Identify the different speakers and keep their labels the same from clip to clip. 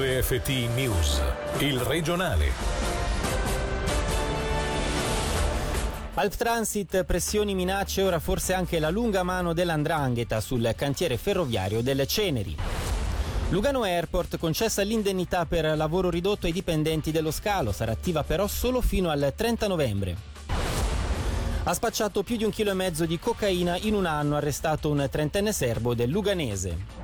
Speaker 1: RFT News, il regionale.
Speaker 2: Alp Transit, pressioni, minacce, ora forse anche la lunga mano dell'andrangheta sul cantiere ferroviario delle Ceneri. Lugano Airport concessa l'indennità per lavoro ridotto ai dipendenti dello scalo, sarà attiva però solo fino al 30 novembre. Ha spacciato più di un chilo e mezzo di cocaina in un anno, arrestato un trentenne serbo del Luganese.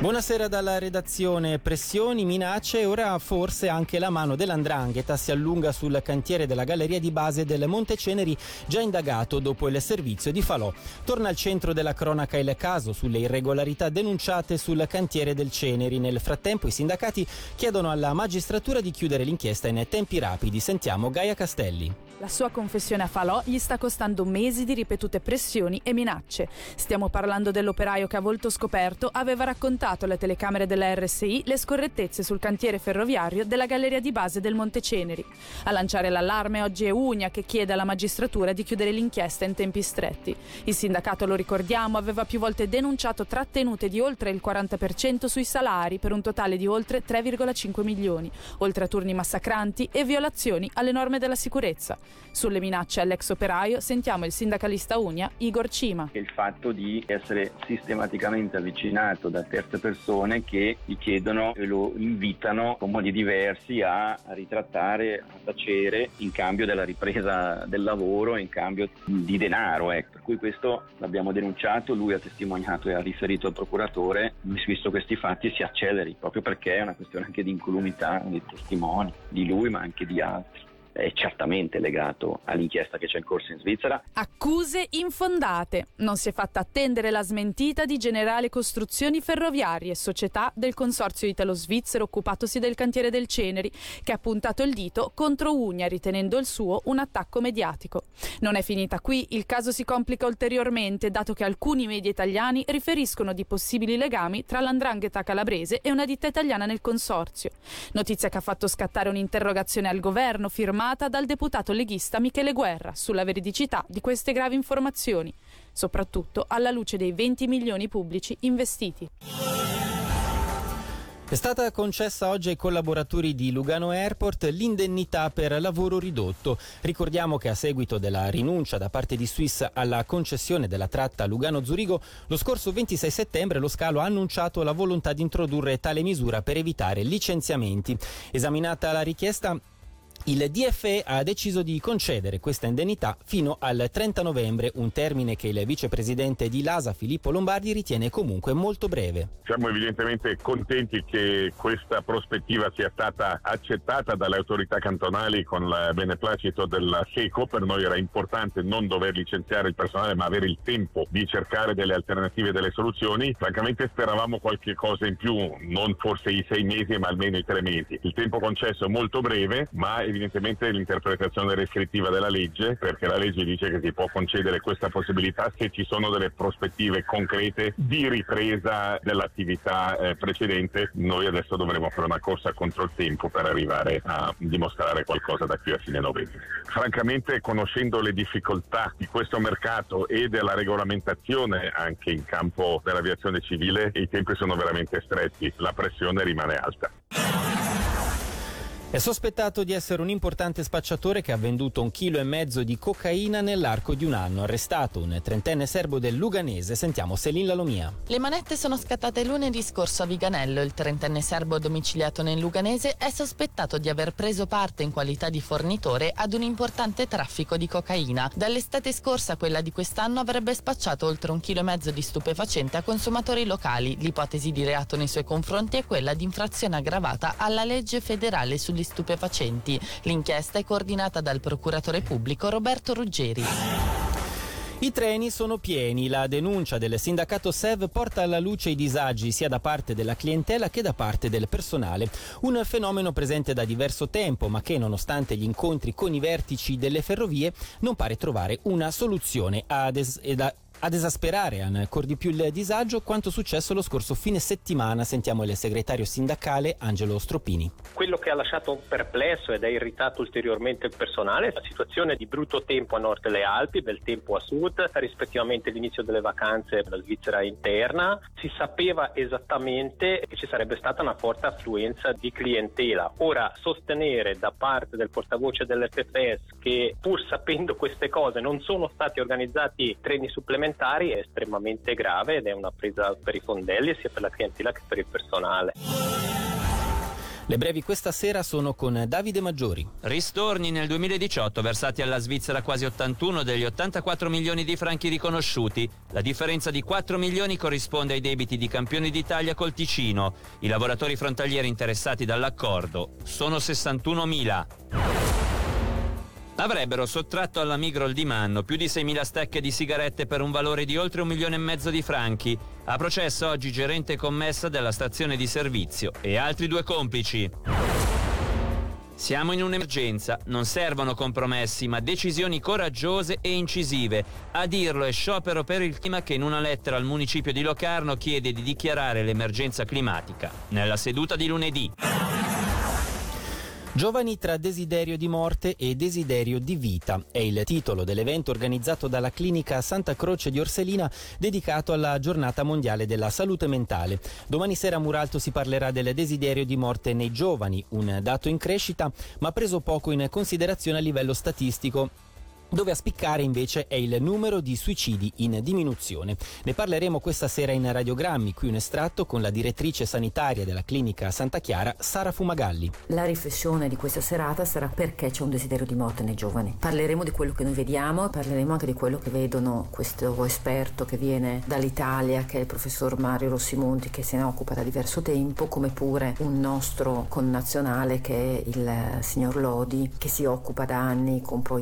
Speaker 2: Buonasera dalla redazione. Pressioni, minacce e ora forse anche la mano dell'andrangheta si allunga sul cantiere della galleria di base del Monte Ceneri, già indagato dopo il servizio di Falò. Torna al centro della cronaca il caso sulle irregolarità denunciate sul cantiere del Ceneri. Nel frattempo i sindacati chiedono alla magistratura di chiudere l'inchiesta in tempi rapidi. Sentiamo Gaia Castelli.
Speaker 3: La sua confessione a Falò gli sta costando mesi di ripetute pressioni e minacce. Stiamo parlando dell'operaio che a volto scoperto aveva raccontato alle telecamere della RSI le scorrettezze sul cantiere ferroviario della galleria di base del Monte Ceneri. A lanciare l'allarme oggi è Ugna che chiede alla magistratura di chiudere l'inchiesta in tempi stretti. Il sindacato, lo ricordiamo, aveva più volte denunciato trattenute di oltre il 40% sui salari per un totale di oltre 3,5 milioni, oltre a turni massacranti e violazioni alle norme della sicurezza. Sulle minacce all'ex operaio sentiamo il sindacalista Unia Igor Cima.
Speaker 4: Il fatto di essere sistematicamente avvicinato da terze persone che gli chiedono e lo invitano con modi diversi a ritrattare, a tacere in cambio della ripresa del lavoro, in cambio di denaro. Ecco. Per cui questo l'abbiamo denunciato, lui ha testimoniato e ha riferito al procuratore, visto questi fatti si acceleri, proprio perché è una questione anche di incolumità dei testimoni, di lui ma anche di altri è certamente legato all'inchiesta che c'è in corso in Svizzera.
Speaker 3: Accuse infondate. Non si è fatta attendere la smentita di Generale Costruzioni Ferroviarie, società del consorzio italo-svizzero occupatosi del cantiere del Ceneri, che ha puntato il dito contro Ugna ritenendo il suo un attacco mediatico. Non è finita qui, il caso si complica ulteriormente dato che alcuni media italiani riferiscono di possibili legami tra l'andrangheta calabrese e una ditta italiana nel consorzio. Notizia che ha fatto scattare un'interrogazione al governo firmata firmata dal deputato leghista Michele Guerra sulla veridicità di queste gravi informazioni, soprattutto alla luce dei 20 milioni pubblici investiti.
Speaker 2: È stata concessa oggi ai collaboratori di Lugano Airport l'indennità per lavoro ridotto. Ricordiamo che a seguito della rinuncia da parte di Swiss alla concessione della tratta Lugano-Zurigo, lo scorso 26 settembre lo scalo ha annunciato la volontà di introdurre tale misura per evitare licenziamenti. Esaminata la richiesta, il DFE ha deciso di concedere questa indennità fino al 30 novembre, un termine che il vicepresidente di Lasa Filippo Lombardi ritiene comunque molto breve.
Speaker 5: Siamo evidentemente contenti che questa prospettiva sia stata accettata dalle autorità cantonali con il beneplacito del SECO. Per noi era importante non dover licenziare il personale ma avere il tempo di cercare delle alternative e delle soluzioni. Francamente speravamo qualche cosa in più, non forse i sei mesi ma almeno i tre mesi. Il tempo concesso è molto breve ma evidentemente l'interpretazione restrittiva della legge, perché la legge dice che si può concedere questa possibilità se ci sono delle prospettive concrete di ripresa dell'attività eh, precedente. Noi adesso dovremo fare una corsa contro il tempo per arrivare a dimostrare qualcosa da qui a fine novembre. Francamente, conoscendo le difficoltà di questo mercato e della regolamentazione anche in campo dell'aviazione civile, i tempi sono veramente stretti, la pressione rimane alta.
Speaker 2: È sospettato di essere un importante spacciatore che ha venduto un chilo e mezzo di cocaina nell'arco di un anno. Arrestato un trentenne serbo del Luganese. Sentiamo Selin Lalomia.
Speaker 6: Le manette sono scattate lunedì scorso a Viganello. Il trentenne serbo domiciliato nel Luganese è sospettato di aver preso parte in qualità di fornitore ad un importante traffico di cocaina. Dall'estate scorsa a quella di quest'anno avrebbe spacciato oltre un chilo e mezzo di stupefacente a consumatori locali. L'ipotesi di reato nei suoi confronti è quella di infrazione aggravata alla legge federale sugli stupefacenti. L'inchiesta è coordinata dal procuratore pubblico Roberto Ruggeri.
Speaker 2: I treni sono pieni, la denuncia del sindacato SEV porta alla luce i disagi sia da parte della clientela che da parte del personale, un fenomeno presente da diverso tempo ma che nonostante gli incontri con i vertici delle ferrovie non pare trovare una soluzione ad es- Ad esasperare ancora di più il disagio quanto successo lo scorso fine settimana, sentiamo il segretario sindacale Angelo Stropini.
Speaker 7: Quello che ha lasciato perplesso ed ha irritato ulteriormente il personale è la situazione di brutto tempo a nord delle Alpi, bel tempo a sud, rispettivamente l'inizio delle vacanze della Svizzera interna. Si sapeva esattamente che ci sarebbe stata una forte affluenza di clientela. Ora, sostenere da parte del portavoce dell'FFS che pur sapendo queste cose non sono stati organizzati treni supplementari è estremamente grave ed è una presa per i fondelli sia per la clientela che per il personale.
Speaker 2: Le brevi questa sera sono con Davide Maggiori.
Speaker 8: Ristorni nel 2018 versati alla Svizzera quasi 81 degli 84 milioni di franchi riconosciuti. La differenza di 4 milioni corrisponde ai debiti di campioni d'Italia col Ticino. I lavoratori frontalieri interessati dall'accordo sono 61 mila. Avrebbero sottratto alla Migrol di Manno più di 6.000 stecche di sigarette per un valore di oltre un milione e mezzo di franchi. A processo oggi gerente commessa della stazione di servizio e altri due complici. Siamo in un'emergenza, non servono compromessi, ma decisioni coraggiose e incisive. A dirlo è sciopero per il clima che in una lettera al municipio di Locarno chiede di dichiarare l'emergenza climatica. Nella seduta di lunedì.
Speaker 2: Giovani tra desiderio di morte e desiderio di vita è il titolo dell'evento organizzato dalla clinica Santa Croce di Orselina dedicato alla giornata mondiale della salute mentale. Domani sera a Muralto si parlerà del desiderio di morte nei giovani, un dato in crescita ma preso poco in considerazione a livello statistico dove a spiccare invece è il numero di suicidi in diminuzione. Ne parleremo questa sera in radiogrammi, qui un estratto con la direttrice sanitaria della clinica Santa Chiara, Sara Fumagalli.
Speaker 9: La riflessione di questa serata sarà perché c'è un desiderio di morte nei giovani. Parleremo di quello che noi vediamo, parleremo anche di quello che vedono questo esperto che viene dall'Italia, che è il professor Mario Rossimonti, che se ne occupa da diverso tempo, come pure un nostro connazionale che è il signor Lodi, che si occupa da anni con Pro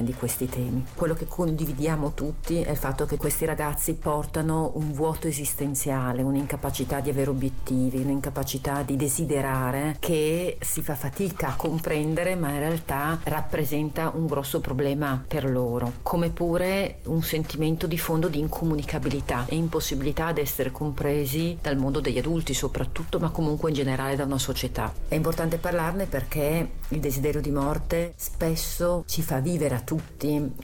Speaker 9: Di questi temi. Quello che condividiamo tutti è il fatto che questi ragazzi portano un vuoto esistenziale, un'incapacità di avere obiettivi, un'incapacità di desiderare che si fa fatica a comprendere ma in realtà rappresenta un grosso problema per loro, come pure un sentimento di fondo di incomunicabilità e impossibilità ad essere compresi dal mondo degli adulti soprattutto, ma comunque in generale da una società. È importante parlarne perché il desiderio di morte spesso ci fa vivere a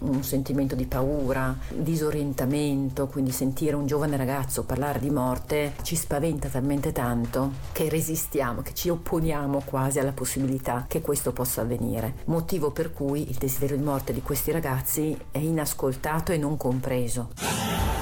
Speaker 9: un sentimento di paura, disorientamento, quindi sentire un giovane ragazzo parlare di morte ci spaventa talmente tanto che resistiamo, che ci opponiamo quasi alla possibilità che questo possa avvenire. Motivo per cui il desiderio di morte di questi ragazzi è inascoltato e non compreso.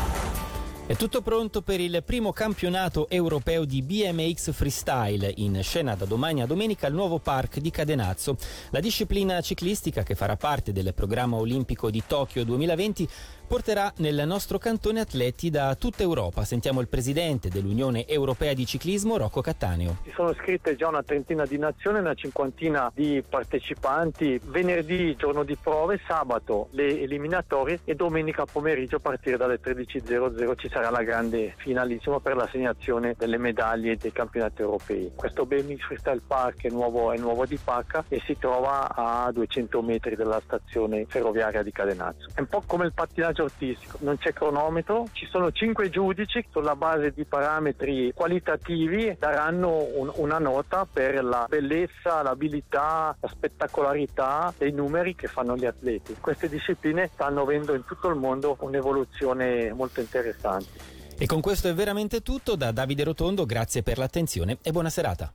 Speaker 2: È tutto pronto per il primo campionato europeo di BMX Freestyle, in scena da domani a domenica al nuovo park di Cadenazzo. La disciplina ciclistica, che farà parte del programma olimpico di Tokyo 2020, porterà nel nostro cantone atleti da tutta Europa. Sentiamo il presidente dell'Unione Europea di Ciclismo, Rocco Cattaneo.
Speaker 10: Si sono iscritte già una trentina di nazioni, una cinquantina di partecipanti. Venerdì giorno di prove, sabato le eliminatorie e domenica pomeriggio a partire dalle 13.00 ci sarà la grande finalissima per l'assegnazione delle medaglie dei campionati europei. Questo BMX Freestyle Park è nuovo, è nuovo di Pacca e si trova a 200 metri dalla stazione ferroviaria di Cadenazzo. È un po' come il pattinaggio pattinaggio artistico, non c'è cronometro, ci sono cinque giudici sulla base di parametri qualitativi daranno un, una nota per la bellezza, l'abilità, la spettacolarità dei numeri che fanno gli atleti. Queste discipline stanno avendo in tutto il mondo un'evoluzione molto interessante.
Speaker 2: E con questo è veramente tutto da Davide Rotondo, grazie per l'attenzione e buona serata.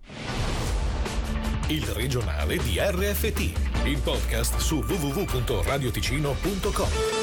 Speaker 1: Il regionale di RFT, il podcast su www.radioticino.com.